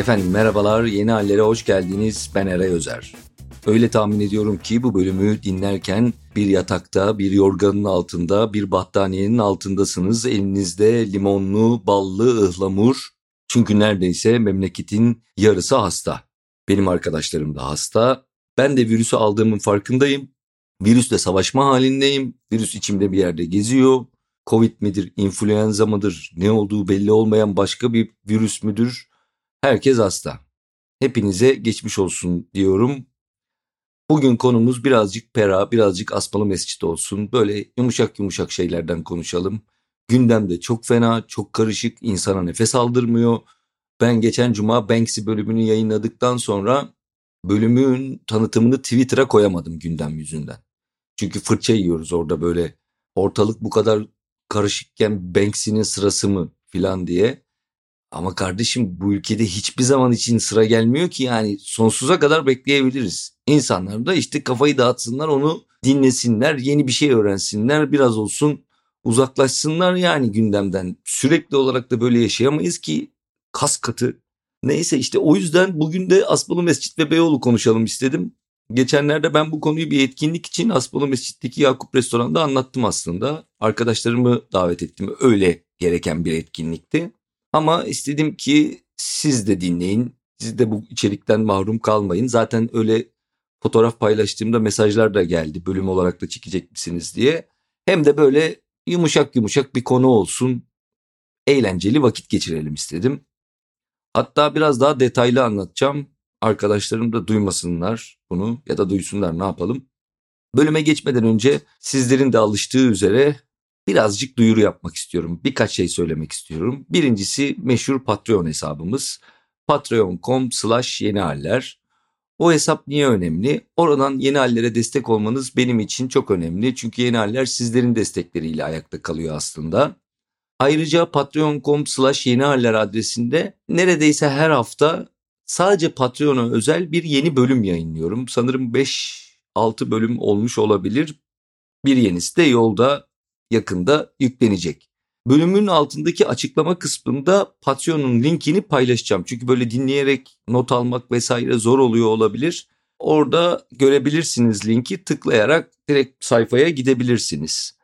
Efendim merhabalar, yeni hallere hoş geldiniz. Ben Eray Özer. Öyle tahmin ediyorum ki bu bölümü dinlerken bir yatakta, bir yorganın altında, bir battaniyenin altındasınız. Elinizde limonlu, ballı ıhlamur. Çünkü neredeyse memleketin yarısı hasta. Benim arkadaşlarım da hasta. Ben de virüsü aldığımın farkındayım. Virüsle savaşma halindeyim. Virüs içimde bir yerde geziyor. Covid midir, influenza mıdır, ne olduğu belli olmayan başka bir virüs müdür? Herkes hasta. Hepinize geçmiş olsun diyorum. Bugün konumuz birazcık pera, birazcık asmalı mescit olsun. Böyle yumuşak yumuşak şeylerden konuşalım. Gündemde çok fena, çok karışık, insana nefes aldırmıyor. Ben geçen cuma Banksy bölümünü yayınladıktan sonra bölümün tanıtımını Twitter'a koyamadım gündem yüzünden. Çünkü fırça yiyoruz orada böyle ortalık bu kadar karışıkken Banksy'nin sırası mı filan diye. Ama kardeşim bu ülkede hiçbir zaman için sıra gelmiyor ki yani sonsuza kadar bekleyebiliriz. İnsanlar da işte kafayı dağıtsınlar onu dinlesinler yeni bir şey öğrensinler biraz olsun uzaklaşsınlar yani gündemden. Sürekli olarak da böyle yaşayamayız ki kas katı. Neyse işte o yüzden bugün de Aspalı Mescit ve Beyoğlu konuşalım istedim. Geçenlerde ben bu konuyu bir etkinlik için Aspalı Mescid'deki Yakup Restoran'da anlattım aslında. Arkadaşlarımı davet ettim. Öyle gereken bir etkinlikti. Ama istedim ki siz de dinleyin. Siz de bu içerikten mahrum kalmayın. Zaten öyle fotoğraf paylaştığımda mesajlar da geldi. Bölüm olarak da çekecek misiniz diye. Hem de böyle yumuşak yumuşak bir konu olsun. Eğlenceli vakit geçirelim istedim. Hatta biraz daha detaylı anlatacağım. Arkadaşlarım da duymasınlar bunu ya da duysunlar ne yapalım. Bölüme geçmeden önce sizlerin de alıştığı üzere birazcık duyuru yapmak istiyorum. Birkaç şey söylemek istiyorum. Birincisi meşhur Patreon hesabımız. Patreon.com slash yeni haller. O hesap niye önemli? Oradan yeni hallere destek olmanız benim için çok önemli. Çünkü yeni haller sizlerin destekleriyle ayakta kalıyor aslında. Ayrıca patreon.com slash yeni haller adresinde neredeyse her hafta sadece Patreon'a özel bir yeni bölüm yayınlıyorum. Sanırım 5-6 bölüm olmuş olabilir. Bir yenisi de yolda yakında yüklenecek. Bölümün altındaki açıklama kısmında Patreon'un linkini paylaşacağım. Çünkü böyle dinleyerek not almak vesaire zor oluyor olabilir. Orada görebilirsiniz linki tıklayarak direkt sayfaya gidebilirsiniz.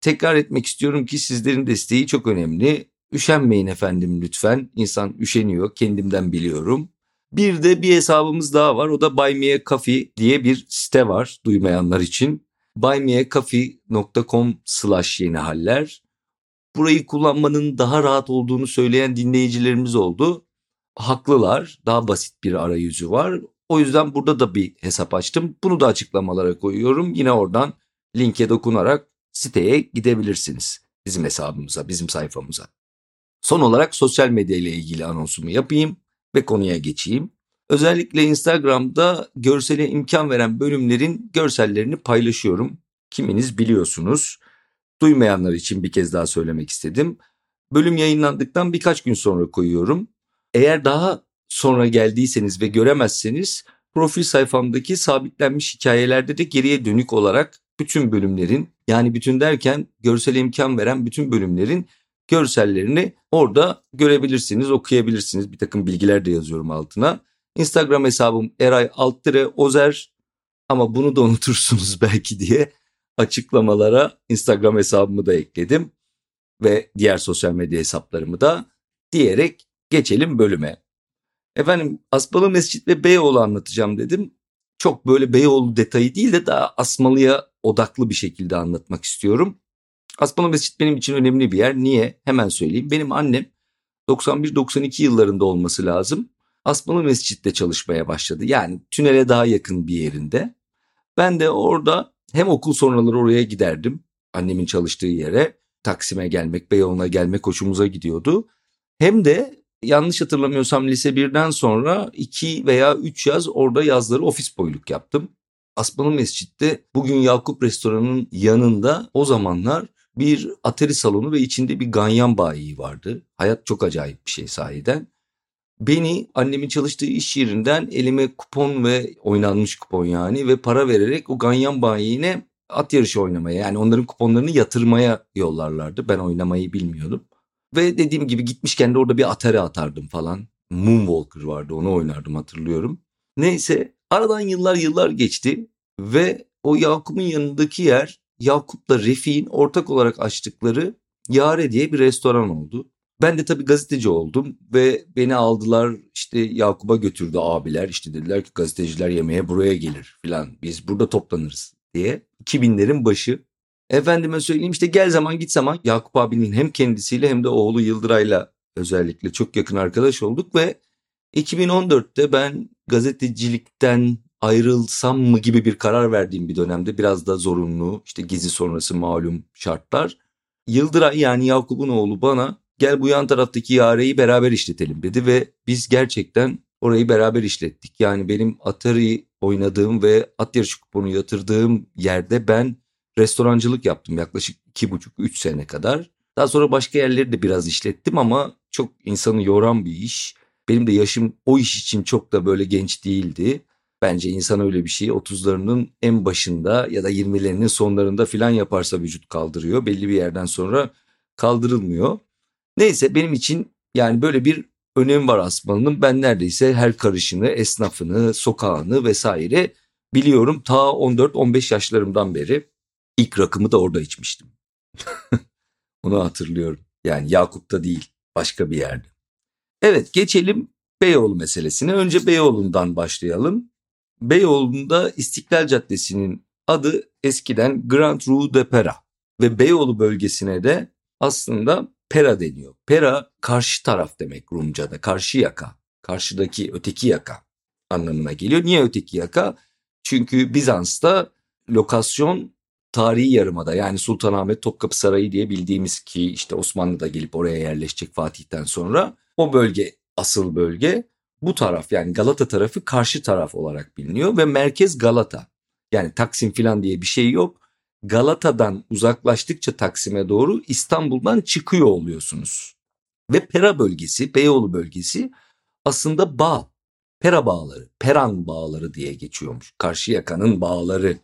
Tekrar etmek istiyorum ki sizlerin desteği çok önemli. Üşenmeyin efendim lütfen. İnsan üşeniyor kendimden biliyorum. Bir de bir hesabımız daha var. O da Buy Me a Coffee diye bir site var duymayanlar için. buymeacoffee.com slash yeni haller. Burayı kullanmanın daha rahat olduğunu söyleyen dinleyicilerimiz oldu. Haklılar. Daha basit bir arayüzü var. O yüzden burada da bir hesap açtım. Bunu da açıklamalara koyuyorum. Yine oradan linke dokunarak siteye gidebilirsiniz. Bizim hesabımıza, bizim sayfamıza. Son olarak sosyal medya ile ilgili anonsumu yapayım ve konuya geçeyim. Özellikle Instagram'da görsele imkan veren bölümlerin görsellerini paylaşıyorum. Kiminiz biliyorsunuz. Duymayanlar için bir kez daha söylemek istedim. Bölüm yayınlandıktan birkaç gün sonra koyuyorum. Eğer daha sonra geldiyseniz ve göremezseniz profil sayfamdaki sabitlenmiş hikayelerde de geriye dönük olarak bütün bölümlerin yani bütün derken görsel imkan veren bütün bölümlerin görsellerini orada görebilirsiniz, okuyabilirsiniz. Bir takım bilgiler de yazıyorum altına. Instagram hesabım Eray Alttire Ozer ama bunu da unutursunuz belki diye açıklamalara Instagram hesabımı da ekledim ve diğer sosyal medya hesaplarımı da diyerek geçelim bölüme. Efendim Asmalı Mescit ve Beyoğlu anlatacağım dedim. Çok böyle Beyoğlu detayı değil de daha Asmalı'ya odaklı bir şekilde anlatmak istiyorum. Asmalı Mescit benim için önemli bir yer. Niye? Hemen söyleyeyim. Benim annem 91-92 yıllarında olması lazım. Asmalı Mescid'de çalışmaya başladı. Yani tünele daha yakın bir yerinde. Ben de orada hem okul sonraları oraya giderdim. Annemin çalıştığı yere. Taksim'e gelmek, Beyoğlu'na gelmek hoşumuza gidiyordu. Hem de yanlış hatırlamıyorsam lise 1'den sonra 2 veya 3 yaz orada yazları ofis boyluk yaptım. Asmalı Mescid'de bugün Yakup Restoranı'nın yanında o zamanlar bir atari salonu ve içinde bir ganyan bayi vardı. Hayat çok acayip bir şey sahiden. Beni annemin çalıştığı iş yerinden elime kupon ve oynanmış kupon yani ve para vererek o ganyan bayine at yarışı oynamaya yani onların kuponlarını yatırmaya yollarlardı. Ben oynamayı bilmiyordum. Ve dediğim gibi gitmişken de orada bir atari atardım falan. Moonwalker vardı onu oynardım hatırlıyorum. Neyse aradan yıllar yıllar geçti ve o Yakup'un yanındaki yer Yakup'la Refik'in ortak olarak açtıkları Yare diye bir restoran oldu. Ben de tabii gazeteci oldum ve beni aldılar işte Yakup'a götürdü abiler işte dediler ki gazeteciler yemeğe buraya gelir filan biz burada toplanırız diye. 2000'lerin başı efendime söyleyeyim işte gel zaman git zaman Yakup abinin hem kendisiyle hem de oğlu Yıldıray'la özellikle çok yakın arkadaş olduk ve 2014'te ben gazetecilikten ayrılsam mı gibi bir karar verdiğim bir dönemde biraz da zorunlu işte gizli sonrası malum şartlar. Yıldıray yani Yakup'un oğlu bana gel bu yan taraftaki yareyi beraber işletelim dedi ve biz gerçekten orayı beraber işlettik. Yani benim Atari oynadığım ve at yarışı kuponu yatırdığım yerde ben restorancılık yaptım yaklaşık iki buçuk üç sene kadar. Daha sonra başka yerleri de biraz işlettim ama çok insanı yoran bir iş. Benim de yaşım o iş için çok da böyle genç değildi. Bence insan öyle bir şeyi 30'larının en başında ya da 20'lerinin sonlarında filan yaparsa vücut kaldırıyor. Belli bir yerden sonra kaldırılmıyor. Neyse benim için yani böyle bir önemi var asmanın. Ben neredeyse her karışını, esnafını, sokağını vesaire biliyorum. Ta 14-15 yaşlarımdan beri ilk rakımı da orada içmiştim. Onu hatırlıyorum. Yani Yakup'ta değil başka bir yerde. Evet geçelim Beyoğlu meselesine. Önce Beyoğlu'ndan başlayalım. Beyoğlu'nda İstiklal Caddesi'nin adı eskiden Grand Rue de Pera ve Beyoğlu bölgesine de aslında Pera deniyor. Pera karşı taraf demek Rumca'da, karşı yaka, karşıdaki öteki yaka anlamına geliyor. Niye öteki yaka? Çünkü Bizans'ta lokasyon tarihi yarımada yani Sultanahmet Topkapı Sarayı diye bildiğimiz ki işte Osmanlı da gelip oraya yerleşecek Fatih'ten sonra o bölge asıl bölge bu taraf yani Galata tarafı karşı taraf olarak biliniyor ve merkez Galata. Yani Taksim falan diye bir şey yok. Galata'dan uzaklaştıkça Taksim'e doğru İstanbul'dan çıkıyor oluyorsunuz. Ve Pera bölgesi, Beyoğlu bölgesi aslında bağ. Pera bağları, Peran bağları diye geçiyormuş. Karşı yakanın bağları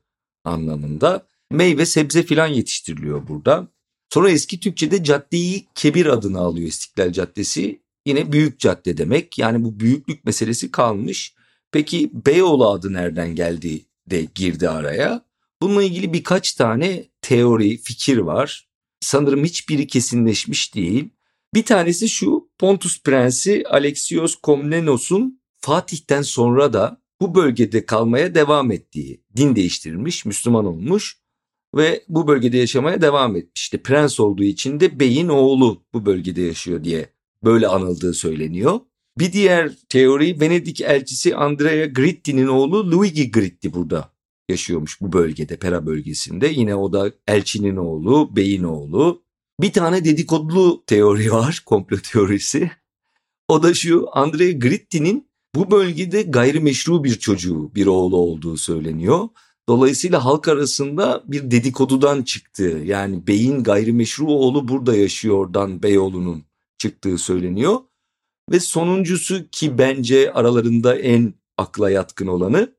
anlamında. Meyve sebze filan yetiştiriliyor burada. Sonra eski Türkçe'de caddeyi Kebir adını alıyor İstiklal Caddesi. Yine büyük cadde demek. Yani bu büyüklük meselesi kalmış. Peki Beyoğlu adı nereden geldi de girdi araya. Bununla ilgili birkaç tane teori, fikir var. Sanırım hiçbiri kesinleşmiş değil. Bir tanesi şu Pontus Prensi Alexios Komnenos'un Fatih'ten sonra da bu bölgede kalmaya devam ettiği, din değiştirilmiş, Müslüman olmuş ve bu bölgede yaşamaya devam etmiş. İşte prens olduğu için de beyin oğlu bu bölgede yaşıyor diye böyle anıldığı söyleniyor. Bir diğer teori Venedik elçisi Andrea Gritti'nin oğlu Luigi Gritti burada yaşıyormuş bu bölgede Pera bölgesinde. Yine o da elçinin oğlu, beyin oğlu. Bir tane dedikodulu teori var, komplo teorisi. O da şu Andrea Gritti'nin bu bölgede gayrimeşru bir çocuğu, bir oğlu olduğu söyleniyor. Dolayısıyla halk arasında bir dedikodudan çıktı. Yani beyin gayrimeşru oğlu burada yaşıyordan Beyoğlu'nun çıktığı söyleniyor. Ve sonuncusu ki bence aralarında en akla yatkın olanı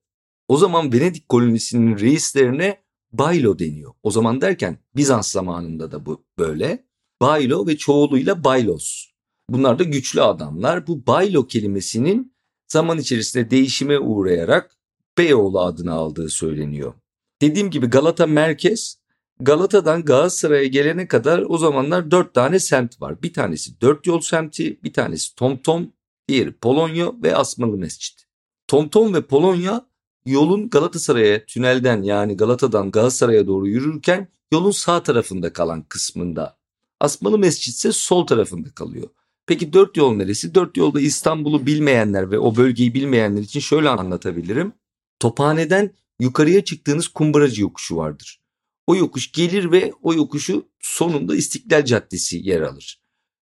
o zaman Venedik kolonisinin reislerine Baylo deniyor. O zaman derken Bizans zamanında da bu böyle. Baylo ve çoğuluyla Baylos. Bunlar da güçlü adamlar. Bu Baylo kelimesinin zaman içerisinde değişime uğrayarak Beyoğlu adını aldığı söyleniyor. Dediğim gibi Galata merkez, Galata'dan Galatasaray'a gelene kadar o zamanlar dört tane semt var. Bir tanesi dört yol semti, bir tanesi Tomtom, diğeri Polonya ve Asmalı Mescit. Tomtom ve Polonya yolun Galatasaray'a tünelden yani Galata'dan Galatasaray'a doğru yürürken yolun sağ tarafında kalan kısmında. Asmalı Mescit ise sol tarafında kalıyor. Peki dört yol neresi? Dört yolda İstanbul'u bilmeyenler ve o bölgeyi bilmeyenler için şöyle anlatabilirim. Tophane'den yukarıya çıktığınız kumbaracı yokuşu vardır. O yokuş gelir ve o yokuşu sonunda İstiklal Caddesi yer alır.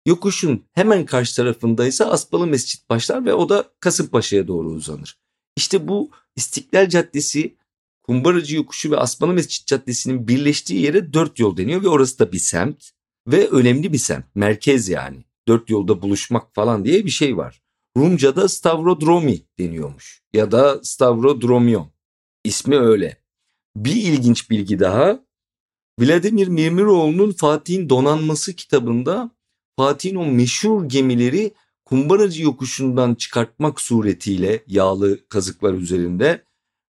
Yokuşun hemen karşı tarafındaysa Aspalı Mescit başlar ve o da Kasımpaşa'ya doğru uzanır. İşte bu İstiklal Caddesi, Kumbaracı Yokuşu ve Aspalı Mescit Caddesi'nin birleştiği yere dört yol deniyor ve orası da bir semt ve önemli bir semt, merkez yani. Dört yolda buluşmak falan diye bir şey var. Rumca'da Stavrodromi deniyormuş ya da Stavrodromion. İsmi öyle. Bir ilginç bilgi daha. Vladimir Mirmiroğlu'nun Fatih'in Donanması kitabında Fatih'in o meşhur gemileri Kumbaracı yokuşundan çıkartmak suretiyle yağlı kazıklar üzerinde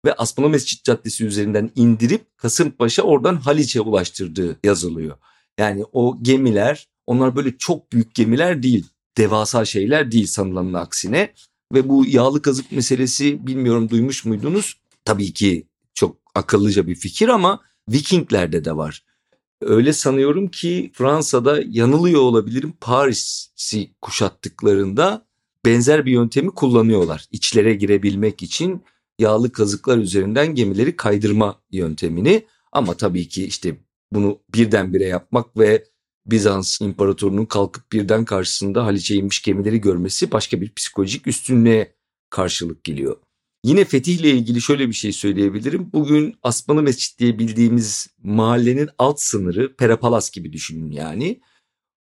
ve Asmalı Mescit Caddesi üzerinden indirip Kasımpaşa oradan Haliç'e ulaştırdığı yazılıyor. Yani o gemiler onlar böyle çok büyük gemiler değil. Devasa şeyler değil sanılanın aksine. Ve bu yağlı kazık meselesi bilmiyorum duymuş muydunuz? Tabii ki çok akıllıca bir fikir ama Vikinglerde de var. Öyle sanıyorum ki Fransa'da yanılıyor olabilirim. Paris'i kuşattıklarında benzer bir yöntemi kullanıyorlar. İçlere girebilmek için yağlı kazıklar üzerinden gemileri kaydırma yöntemini. Ama tabii ki işte bunu birdenbire yapmak ve Bizans imparatorunun kalkıp birden karşısında Haliç'e inmiş gemileri görmesi başka bir psikolojik üstünlüğe karşılık geliyor. Yine fetihle ilgili şöyle bir şey söyleyebilirim. Bugün Asmalı Mescit diye bildiğimiz mahallenin alt sınırı Perapalas gibi düşünün yani.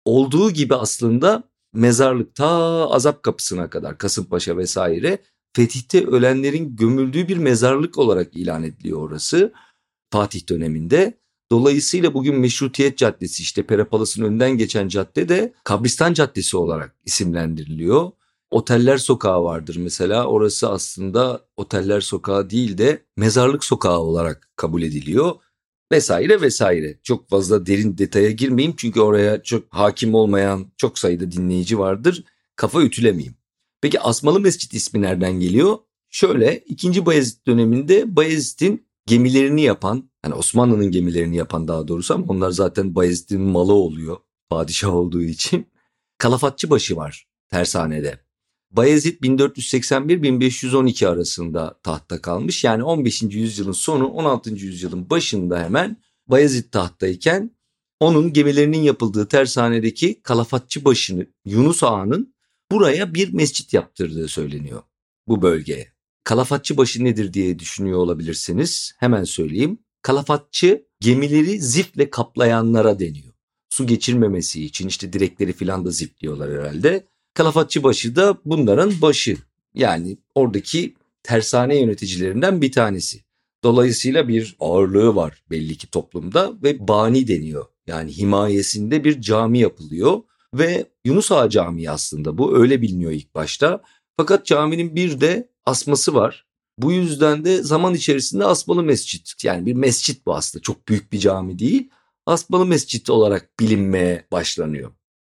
Olduğu gibi aslında mezarlık ta azap kapısına kadar Kasımpaşa vesaire fetihte ölenlerin gömüldüğü bir mezarlık olarak ilan ediliyor orası Fatih döneminde. Dolayısıyla bugün Meşrutiyet Caddesi işte Perapalas'ın önden geçen cadde de Kabristan Caddesi olarak isimlendiriliyor. Oteller Sokağı vardır mesela. Orası aslında Oteller Sokağı değil de Mezarlık Sokağı olarak kabul ediliyor. Vesaire vesaire. Çok fazla derin detaya girmeyeyim çünkü oraya çok hakim olmayan çok sayıda dinleyici vardır. Kafa ütülemeyeyim. Peki Asmalı Mescit ismi nereden geliyor? Şöyle 2. Bayezid döneminde Bayezid'in gemilerini yapan, hani Osmanlı'nın gemilerini yapan daha doğrusu ama onlar zaten Bayezid'in malı oluyor padişah olduğu için. Kalafatçı başı var tersanede. Bayezid 1481-1512 arasında tahtta kalmış. Yani 15. yüzyılın sonu 16. yüzyılın başında hemen Bayezid tahttayken onun gemilerinin yapıldığı tersanedeki Kalafatçı başını Yunus Ağa'nın buraya bir mescit yaptırdığı söyleniyor bu bölgeye. Kalafatçı başı nedir diye düşünüyor olabilirsiniz. Hemen söyleyeyim. Kalafatçı gemileri zifle kaplayanlara deniyor. Su geçirmemesi için işte direkleri filan da zif diyorlar herhalde. Kalafatçı başı da bunların başı. Yani oradaki tersane yöneticilerinden bir tanesi. Dolayısıyla bir ağırlığı var belli ki toplumda ve bani deniyor. Yani himayesinde bir cami yapılıyor ve Yunus Ağa Camii aslında bu öyle biliniyor ilk başta. Fakat caminin bir de asması var. Bu yüzden de zaman içerisinde asmalı mescit yani bir mescit bu aslında çok büyük bir cami değil. Asmalı mescit olarak bilinmeye başlanıyor.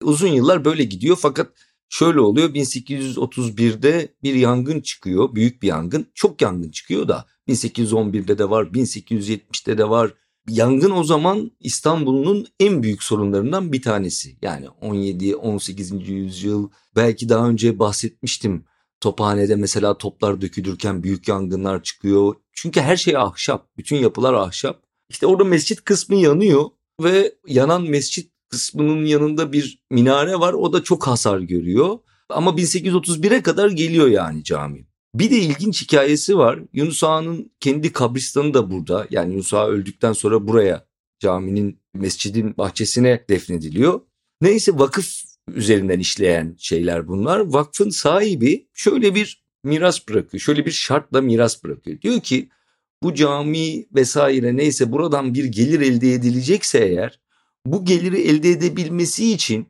Uzun yıllar böyle gidiyor fakat şöyle oluyor 1831'de bir yangın çıkıyor büyük bir yangın çok yangın çıkıyor da 1811'de de var 1870'de de var Yangın o zaman İstanbul'un en büyük sorunlarından bir tanesi. Yani 17-18. yüzyıl belki daha önce bahsetmiştim. Tophanede mesela toplar dökülürken büyük yangınlar çıkıyor. Çünkü her şey ahşap. Bütün yapılar ahşap. İşte orada mescit kısmı yanıyor ve yanan mescit kısmının yanında bir minare var. O da çok hasar görüyor. Ama 1831'e kadar geliyor yani cami. Bir de ilginç hikayesi var. Yunus Ağa'nın kendi kabristanı da burada. Yani Yunus Ağa öldükten sonra buraya caminin, mescidin bahçesine defnediliyor. Neyse vakıf üzerinden işleyen şeyler bunlar. Vakfın sahibi şöyle bir miras bırakıyor. Şöyle bir şartla miras bırakıyor. Diyor ki bu cami vesaire neyse buradan bir gelir elde edilecekse eğer bu geliri elde edebilmesi için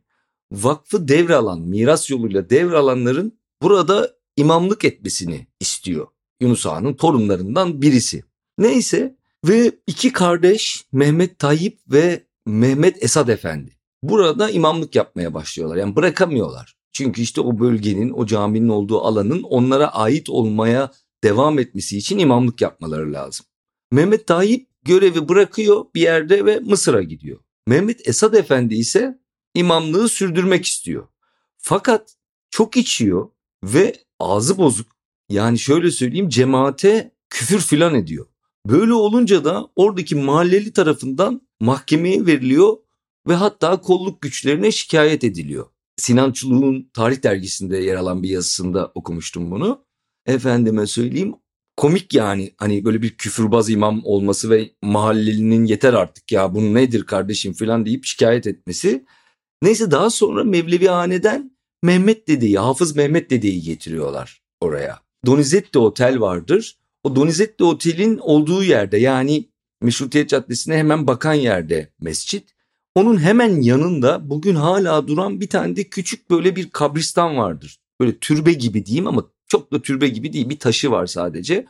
vakfı devralan, miras yoluyla devralanların burada imamlık etmesini istiyor. Yunus Ağa'nın torunlarından birisi. Neyse ve iki kardeş Mehmet Tayyip ve Mehmet Esad Efendi burada imamlık yapmaya başlıyorlar. Yani bırakamıyorlar. Çünkü işte o bölgenin, o caminin olduğu alanın onlara ait olmaya devam etmesi için imamlık yapmaları lazım. Mehmet Tayyip görevi bırakıyor bir yerde ve Mısır'a gidiyor. Mehmet Esad Efendi ise imamlığı sürdürmek istiyor. Fakat çok içiyor ve ağzı bozuk. Yani şöyle söyleyeyim cemaate küfür filan ediyor. Böyle olunca da oradaki mahalleli tarafından mahkemeye veriliyor ve hatta kolluk güçlerine şikayet ediliyor. Sinan Çuluk'un tarih dergisinde yer alan bir yazısında okumuştum bunu. Efendime söyleyeyim komik yani hani böyle bir küfürbaz imam olması ve mahallelinin yeter artık ya bu nedir kardeşim filan deyip şikayet etmesi. Neyse daha sonra Mevlevi Hane'den Mehmet dedeyi, Hafız Mehmet dedeyi getiriyorlar oraya. Donizetti Otel vardır. O Donizetti Otel'in olduğu yerde yani Meşrutiyet Caddesi'ne hemen bakan yerde mescit. Onun hemen yanında bugün hala duran bir tane de küçük böyle bir kabristan vardır. Böyle türbe gibi diyeyim ama çok da türbe gibi değil bir taşı var sadece.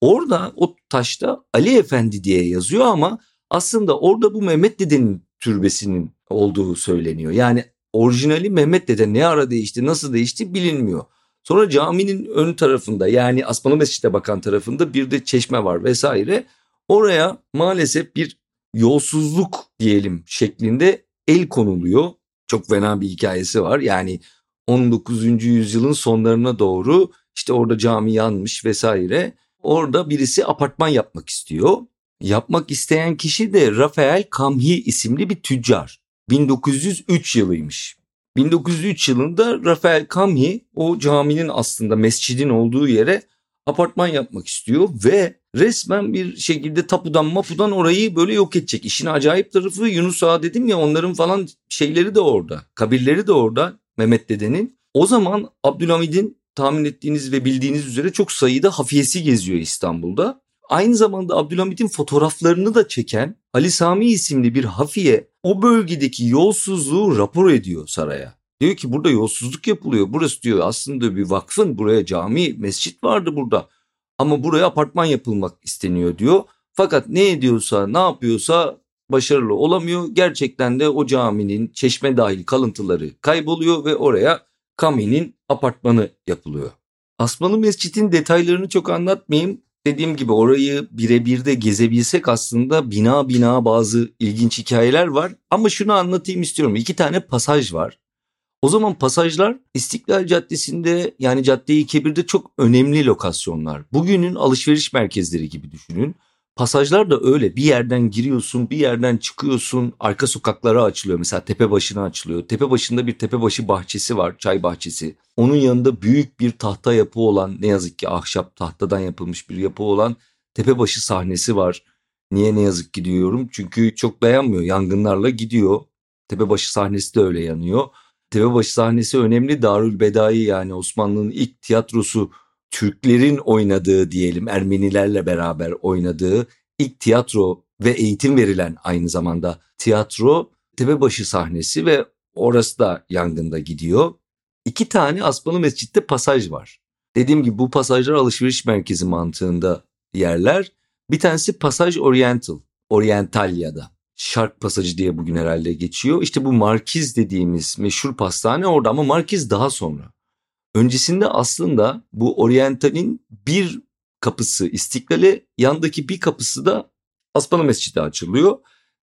Orada o taşta Ali Efendi diye yazıyor ama aslında orada bu Mehmet Dede'nin türbesinin olduğu söyleniyor. Yani orijinali Mehmet Dede ne ara değişti nasıl değişti bilinmiyor. Sonra caminin ön tarafında yani Asmalı Mescid'e bakan tarafında bir de çeşme var vesaire. Oraya maalesef bir yolsuzluk diyelim şeklinde el konuluyor. Çok fena bir hikayesi var. Yani 19. yüzyılın sonlarına doğru işte orada cami yanmış vesaire. Orada birisi apartman yapmak istiyor. Yapmak isteyen kişi de Rafael Kamhi isimli bir tüccar. 1903 yılıymış. 1903 yılında Rafael Kamhi o caminin aslında mescidin olduğu yere apartman yapmak istiyor ve resmen bir şekilde tapudan mapudan orayı böyle yok edecek. İşin acayip tarafı Yunus Ağa dedim ya onların falan şeyleri de orada. Kabirleri de orada Mehmet dedenin. O zaman Abdülhamid'in tahmin ettiğiniz ve bildiğiniz üzere çok sayıda hafiyesi geziyor İstanbul'da. Aynı zamanda Abdülhamid'in fotoğraflarını da çeken Ali Sami isimli bir hafiye o bölgedeki yolsuzluğu rapor ediyor saraya. Diyor ki burada yolsuzluk yapılıyor. Burası diyor aslında bir vakfın buraya cami, mescit vardı burada. Ama buraya apartman yapılmak isteniyor diyor. Fakat ne ediyorsa ne yapıyorsa başarılı olamıyor. Gerçekten de o caminin çeşme dahil kalıntıları kayboluyor ve oraya Kami'nin apartmanı yapılıyor. Asmalı Mescid'in detaylarını çok anlatmayayım. Dediğim gibi orayı birebir de gezebilsek aslında bina bina bazı ilginç hikayeler var. Ama şunu anlatayım istiyorum. İki tane pasaj var. O zaman pasajlar İstiklal Caddesi'nde yani Cadde-i Kebir'de çok önemli lokasyonlar. Bugünün alışveriş merkezleri gibi düşünün. Pasajlar da öyle bir yerden giriyorsun bir yerden çıkıyorsun arka sokaklara açılıyor mesela tepe başına açılıyor. Tepe başında bir tepe başı bahçesi var çay bahçesi. Onun yanında büyük bir tahta yapı olan ne yazık ki ahşap tahtadan yapılmış bir yapı olan tepe başı sahnesi var. Niye ne yazık ki diyorum çünkü çok dayanmıyor yangınlarla gidiyor. Tepebaşı sahnesi de öyle yanıyor. Tepebaşı sahnesi önemli Darül Bedai yani Osmanlı'nın ilk tiyatrosu Türklerin oynadığı diyelim Ermenilerle beraber oynadığı ilk tiyatro ve eğitim verilen aynı zamanda tiyatro Tepebaşı sahnesi ve orası da yangında gidiyor. İki tane Asmalı Mescid'de pasaj var. Dediğim gibi bu pasajlar alışveriş merkezi mantığında yerler. Bir tanesi Pasaj Oriental, Orientalya'da. Şark Pasajı diye bugün herhalde geçiyor. İşte bu Markiz dediğimiz meşhur pastane orada ama Markiz daha sonra. Öncesinde aslında bu Oriental'in bir kapısı İstiklal'e yandaki bir kapısı da Asmalı Mescid'e açılıyor.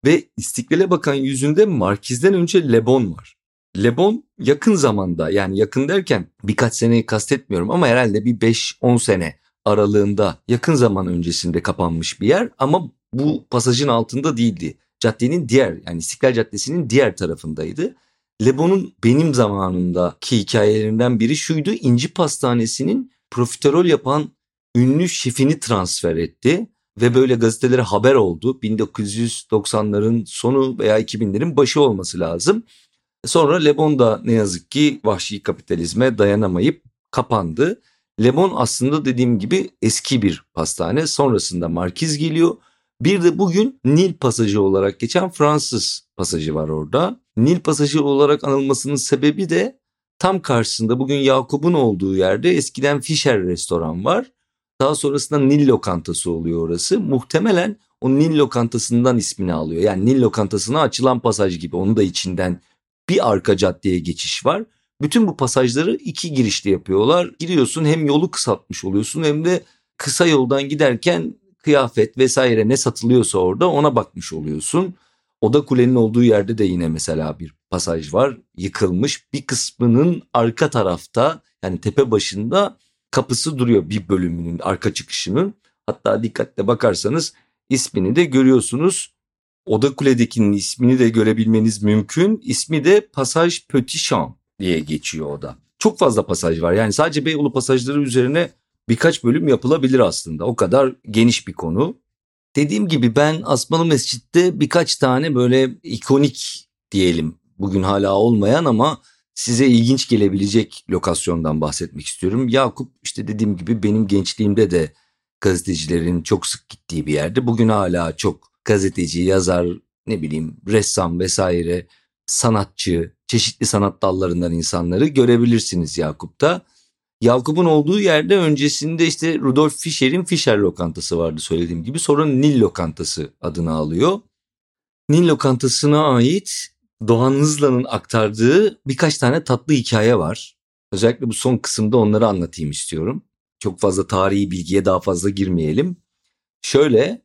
Ve İstiklal'e bakan yüzünde Markiz'den önce Lebon var. Lebon yakın zamanda yani yakın derken birkaç seneyi kastetmiyorum ama herhalde bir 5-10 sene aralığında yakın zaman öncesinde kapanmış bir yer ama bu pasajın altında değildi. Caddenin diğer yani İstiklal Caddesi'nin diğer tarafındaydı. Lebon'un benim zamanımdaki hikayelerinden biri şuydu. İnci Pastanesi'nin profiterol yapan ünlü şefini transfer etti ve böyle gazetelere haber oldu. 1990'ların sonu veya 2000'lerin başı olması lazım. Sonra Lebon da ne yazık ki vahşi kapitalizme dayanamayıp kapandı. Lebon aslında dediğim gibi eski bir pastane. Sonrasında Markiz geliyor. Bir de bugün Nil Pasajı olarak geçen Fransız pasajı var orada. Nil Pasajı olarak anılmasının sebebi de tam karşısında bugün Yakup'un olduğu yerde eskiden Fischer restoran var. Daha sonrasında Nil lokantası oluyor orası. Muhtemelen o Nil lokantasından ismini alıyor. Yani Nil lokantasına açılan pasaj gibi onu da içinden bir arka caddeye geçiş var. Bütün bu pasajları iki girişli yapıyorlar. Giriyorsun hem yolu kısaltmış oluyorsun hem de kısa yoldan giderken kıyafet vesaire ne satılıyorsa orada ona bakmış oluyorsun. Oda kulenin olduğu yerde de yine mesela bir pasaj var. Yıkılmış bir kısmının arka tarafta yani tepe başında kapısı duruyor bir bölümünün arka çıkışının. Hatta dikkatle bakarsanız ismini de görüyorsunuz. Oda Kule'dekinin ismini de görebilmeniz mümkün. İsmi de Pasaj Petit diye geçiyor o da. Çok fazla pasaj var. Yani sadece Beyoğlu pasajları üzerine birkaç bölüm yapılabilir aslında. O kadar geniş bir konu. Dediğim gibi ben Asmalı Mescid'de birkaç tane böyle ikonik diyelim bugün hala olmayan ama size ilginç gelebilecek lokasyondan bahsetmek istiyorum. Yakup işte dediğim gibi benim gençliğimde de gazetecilerin çok sık gittiği bir yerde. Bugün hala çok gazeteci, yazar, ne bileyim ressam vesaire sanatçı, çeşitli sanat dallarından insanları görebilirsiniz Yakup'ta. Yakup'un olduğu yerde öncesinde işte Rudolf Fischer'in Fischer lokantası vardı söylediğim gibi. Sonra Nil lokantası adını alıyor. Nil lokantasına ait Doğan Hızlan'ın aktardığı birkaç tane tatlı hikaye var. Özellikle bu son kısımda onları anlatayım istiyorum. Çok fazla tarihi bilgiye daha fazla girmeyelim. Şöyle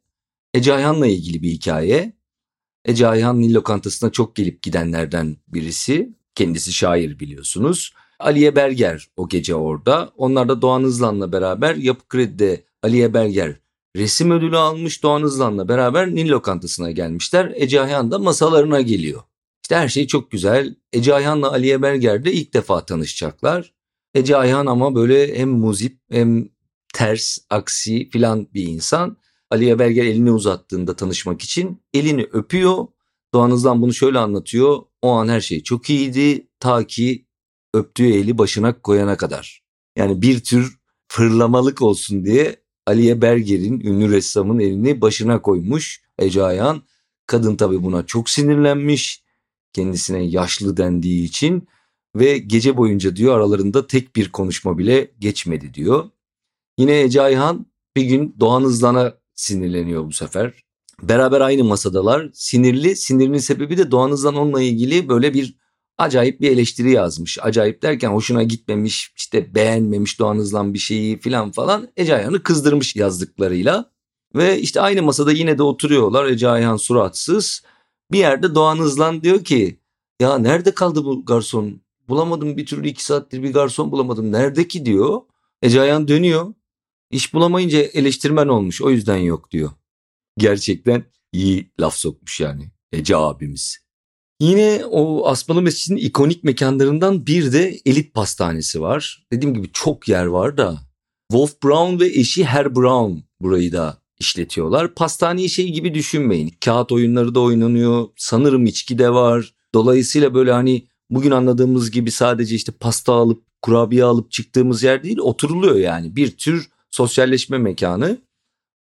Ece Ayhan'la ilgili bir hikaye. Ece Ayhan Nil lokantasına çok gelip gidenlerden birisi. Kendisi şair biliyorsunuz. Aliye Berger o gece orada. Onlar da Doğan Hızlan'la beraber Yapı Kredi'de Aliye Berger resim ödülü almış Doğan Hızlan'la beraber Nil lokantasına gelmişler. Ece Ayhan da masalarına geliyor. İşte her şey çok güzel. Ece Ayhan'la Aliye Berger de ilk defa tanışacaklar. Ece Ayhan ama böyle hem muzip hem ters, aksi filan bir insan. Aliye Berger elini uzattığında tanışmak için elini öpüyor. Doğan Hızlan bunu şöyle anlatıyor. O an her şey çok iyiydi ta ki öptüğü eli başına koyana kadar. Yani bir tür fırlamalık olsun diye Aliye Berger'in ünlü ressamın elini başına koymuş Ece Ayhan. Kadın tabii buna çok sinirlenmiş kendisine yaşlı dendiği için ve gece boyunca diyor aralarında tek bir konuşma bile geçmedi diyor. Yine Ece Ayhan bir gün Doğan Hızlan'a sinirleniyor bu sefer. Beraber aynı masadalar. Sinirli. Sinirinin sebebi de Doğan Hızlan onunla ilgili böyle bir acayip bir eleştiri yazmış. Acayip derken hoşuna gitmemiş, işte beğenmemiş Doğan Hızlan bir şeyi filan falan. Ece Ayhan'ı kızdırmış yazdıklarıyla. Ve işte aynı masada yine de oturuyorlar. Ece Ayhan suratsız. Bir yerde Doğan Hızlan diyor ki ya nerede kaldı bu garson? Bulamadım bir türlü iki saattir bir garson bulamadım. Nerede ki diyor. Ece Ayhan dönüyor. İş bulamayınca eleştirmen olmuş o yüzden yok diyor. Gerçekten iyi laf sokmuş yani Ece abimiz. Yine o Asmalı Mescid'in ikonik mekanlarından bir de elit pastanesi var. Dediğim gibi çok yer var da Wolf Brown ve eşi Her Brown burayı da işletiyorlar. Pastaneyi şey gibi düşünmeyin. Kağıt oyunları da oynanıyor. Sanırım içki de var. Dolayısıyla böyle hani bugün anladığımız gibi sadece işte pasta alıp kurabiye alıp çıktığımız yer değil oturuluyor yani. Bir tür sosyalleşme mekanı.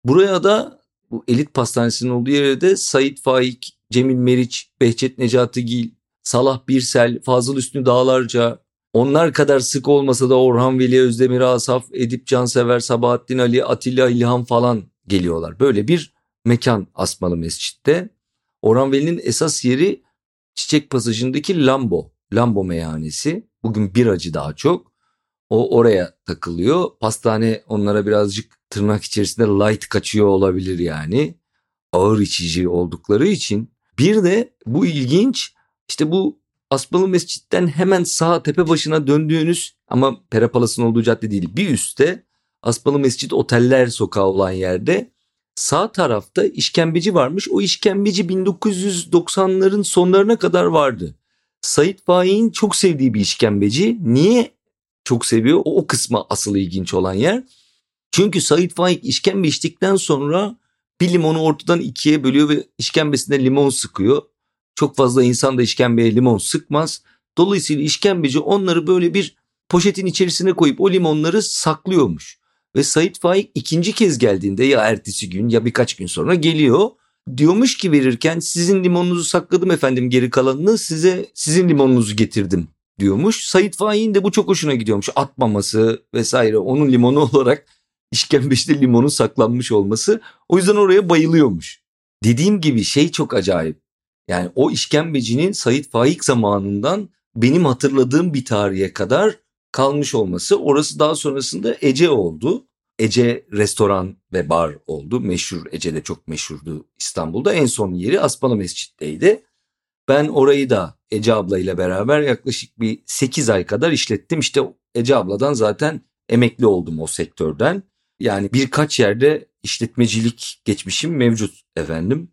Buraya da bu elit pastanesinin olduğu yere de Sait Faik, Cemil Meriç, Behçet Necatigil, Salah Birsel, Fazıl Üstü Dağlarca, onlar kadar sık olmasa da Orhan Veli, Özdemir Asaf, Edip Cansever, Sabahattin Ali, Atilla İlhan falan geliyorlar. Böyle bir mekan Asmalı Mescid'de. Orhan Veli'nin esas yeri Çiçek Pasajı'ndaki Lambo, Lambo meyhanesi. Bugün bir acı daha çok. O oraya takılıyor. Pastane onlara birazcık tırnak içerisinde light kaçıyor olabilir yani. Ağır içici oldukları için. Bir de bu ilginç işte bu Asmalı Mescid'den hemen sağ tepe başına döndüğünüz ama Perapalas'ın olduğu cadde değil bir üstte Asmalı Mescid Oteller Sokağı olan yerde sağ tarafta işkembeci varmış. O işkembeci 1990'ların sonlarına kadar vardı. Sait Faik'in çok sevdiği bir işkembeci. Niye çok seviyor? O, o kısmı asıl ilginç olan yer. Çünkü Sait Faik işkembe içtikten sonra bir limonu ortadan ikiye bölüyor ve işkembesine limon sıkıyor. Çok fazla insan da işkembeye limon sıkmaz. Dolayısıyla işkembeci onları böyle bir poşetin içerisine koyup o limonları saklıyormuş. Ve Sait Faik ikinci kez geldiğinde ya ertesi gün ya birkaç gün sonra geliyor. Diyormuş ki verirken sizin limonunuzu sakladım efendim geri kalanını size sizin limonunuzu getirdim diyormuş. Sait Faik'in de bu çok hoşuna gidiyormuş. Atmaması vesaire onun limonu olarak işkembeçte limonun saklanmış olması. O yüzden oraya bayılıyormuş. Dediğim gibi şey çok acayip. Yani o işkembecinin Sait Faik zamanından benim hatırladığım bir tarihe kadar kalmış olması. Orası daha sonrasında Ece oldu. Ece restoran ve bar oldu. Meşhur Ece de çok meşhurdu İstanbul'da. En son yeri Aspalı Mescid'deydi. Ben orayı da Ece abla ile beraber yaklaşık bir 8 ay kadar işlettim. İşte Ece abladan zaten emekli oldum o sektörden. Yani birkaç yerde işletmecilik geçmişim mevcut efendim.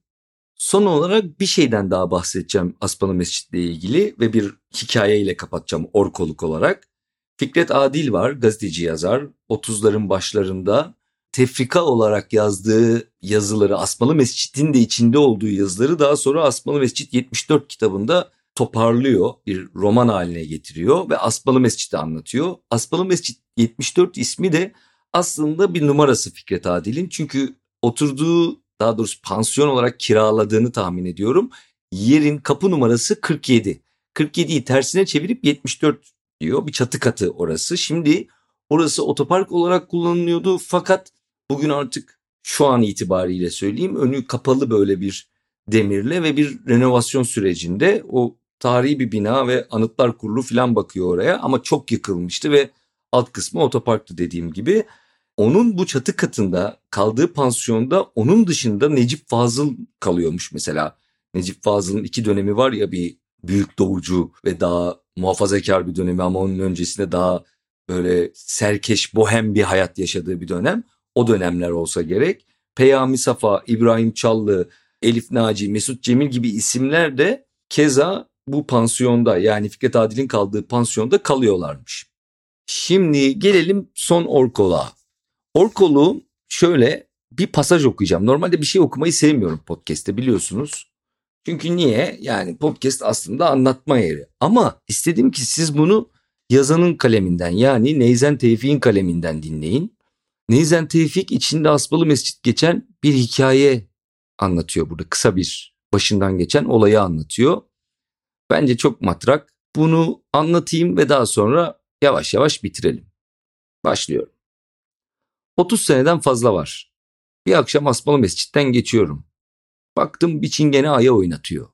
Son olarak bir şeyden daha bahsedeceğim Aspalı Mescid'le ilgili ve bir hikayeyle kapatacağım orkoluk olarak. Fikret Adil var, gazeteci yazar. 30'ların başlarında tefrika olarak yazdığı yazıları, Asmalı Mescid'in de içinde olduğu yazıları daha sonra Asmalı Mescid 74 kitabında toparlıyor, bir roman haline getiriyor ve Asmalı Mescid'i anlatıyor. Asmalı Mescid 74 ismi de aslında bir numarası Fikret Adil'in. Çünkü oturduğu daha doğrusu pansiyon olarak kiraladığını tahmin ediyorum. Yerin kapı numarası 47. 47'yi tersine çevirip 74 diyor. Bir çatı katı orası. Şimdi orası otopark olarak kullanılıyordu fakat bugün artık şu an itibariyle söyleyeyim önü kapalı böyle bir demirle ve bir renovasyon sürecinde o tarihi bir bina ve anıtlar kurulu falan bakıyor oraya ama çok yıkılmıştı ve alt kısmı otoparktı dediğim gibi. Onun bu çatı katında kaldığı pansiyonda onun dışında Necip Fazıl kalıyormuş mesela. Necip Fazıl'ın iki dönemi var ya bir büyük doğucu ve daha muhafazakar bir dönemi ama onun öncesinde daha böyle serkeş bohem bir hayat yaşadığı bir dönem. O dönemler olsa gerek. Peyami Safa, İbrahim Çallı, Elif Naci, Mesut Cemil gibi isimler de keza bu pansiyonda yani Fikret Adil'in kaldığı pansiyonda kalıyorlarmış. Şimdi gelelim son Orkol'a. Orkol'u şöyle bir pasaj okuyacağım. Normalde bir şey okumayı sevmiyorum podcast'te biliyorsunuz. Çünkü niye? Yani podcast aslında anlatma yeri. Ama istedim ki siz bunu yazanın kaleminden yani Neyzen Tevfik'in kaleminden dinleyin. Neyzen Tevfik içinde Asmalı Mescit geçen bir hikaye anlatıyor burada. Kısa bir başından geçen olayı anlatıyor. Bence çok matrak. Bunu anlatayım ve daha sonra yavaş yavaş bitirelim. Başlıyorum. 30 seneden fazla var. Bir akşam Asmalı Mescid'den geçiyorum. Baktım bir çingene aya oynatıyor.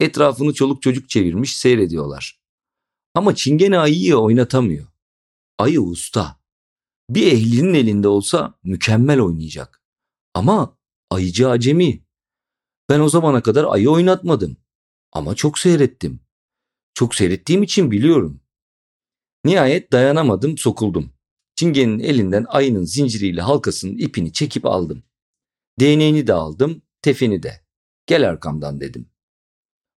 Etrafını çoluk çocuk çevirmiş seyrediyorlar. Ama çingene ayıyı oynatamıyor. Ayı usta. Bir ehlinin elinde olsa mükemmel oynayacak. Ama ayıcı acemi. Ben o zamana kadar ayı oynatmadım. Ama çok seyrettim. Çok seyrettiğim için biliyorum. Nihayet dayanamadım sokuldum. Çingenin elinden ayının zinciriyle halkasının ipini çekip aldım. Değneğini de aldım, tefini de. Gel arkamdan dedim.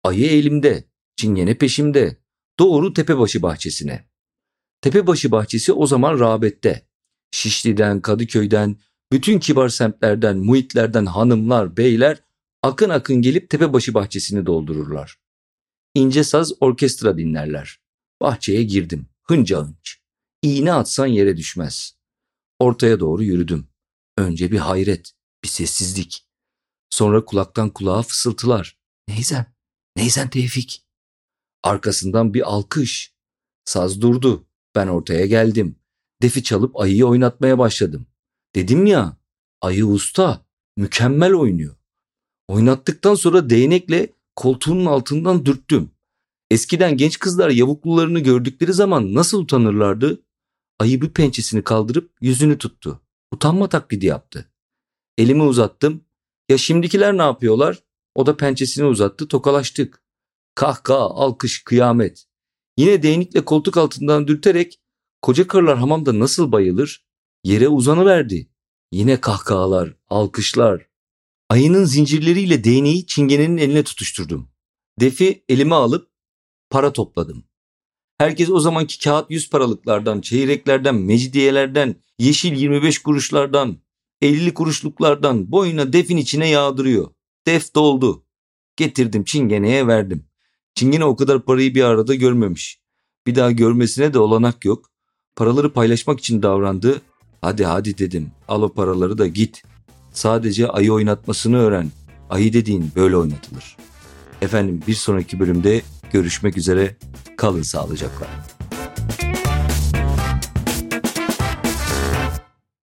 Ayı elimde, çingene peşimde. Doğru Tepebaşı bahçesine. Tepebaşı bahçesi o zaman rağbette. Şişli'den, Kadıköy'den, bütün kibar semtlerden, muhitlerden hanımlar, beyler akın akın gelip Tepebaşı bahçesini doldururlar. İnce saz orkestra dinlerler. Bahçeye girdim. Hınca hınç. İğne atsan yere düşmez. Ortaya doğru yürüdüm. Önce bir hayret, bir sessizlik. Sonra kulaktan kulağa fısıltılar. Neyzen, Neyzen Tevfik. Arkasından bir alkış. Saz durdu. Ben ortaya geldim. Defi çalıp ayıyı oynatmaya başladım. Dedim ya, ayı usta, mükemmel oynuyor. Oynattıktan sonra değnekle koltuğunun altından dürttüm. Eskiden genç kızlar yavuklularını gördükleri zaman nasıl utanırlardı? Ayı bir pençesini kaldırıp yüzünü tuttu. Utanma taklidi yaptı. Elimi uzattım. Ya şimdikiler ne yapıyorlar? O da pençesini uzattı, tokalaştık. Kahkaha, alkış, kıyamet. Yine değnekle koltuk altından dürterek koca karılar hamamda nasıl bayılır? Yere uzanıverdi. Yine kahkahalar, alkışlar. Ayının zincirleriyle değneği çingenenin eline tutuşturdum. Defi elime alıp para topladım. Herkes o zamanki kağıt yüz paralıklardan, çeyreklerden, mecidiyelerden, yeşil 25 kuruşlardan, 50 kuruşluklardan boyuna defin içine yağdırıyor. Def doldu. Getirdim çingeneye verdim. Çingene o kadar parayı bir arada görmemiş. Bir daha görmesine de olanak yok. Paraları paylaşmak için davrandı. Hadi hadi dedim. Al o paraları da git. Sadece ayı oynatmasını öğren. Ayı dediğin böyle oynatılır. Efendim bir sonraki bölümde görüşmek üzere. Kalın sağlıcakla.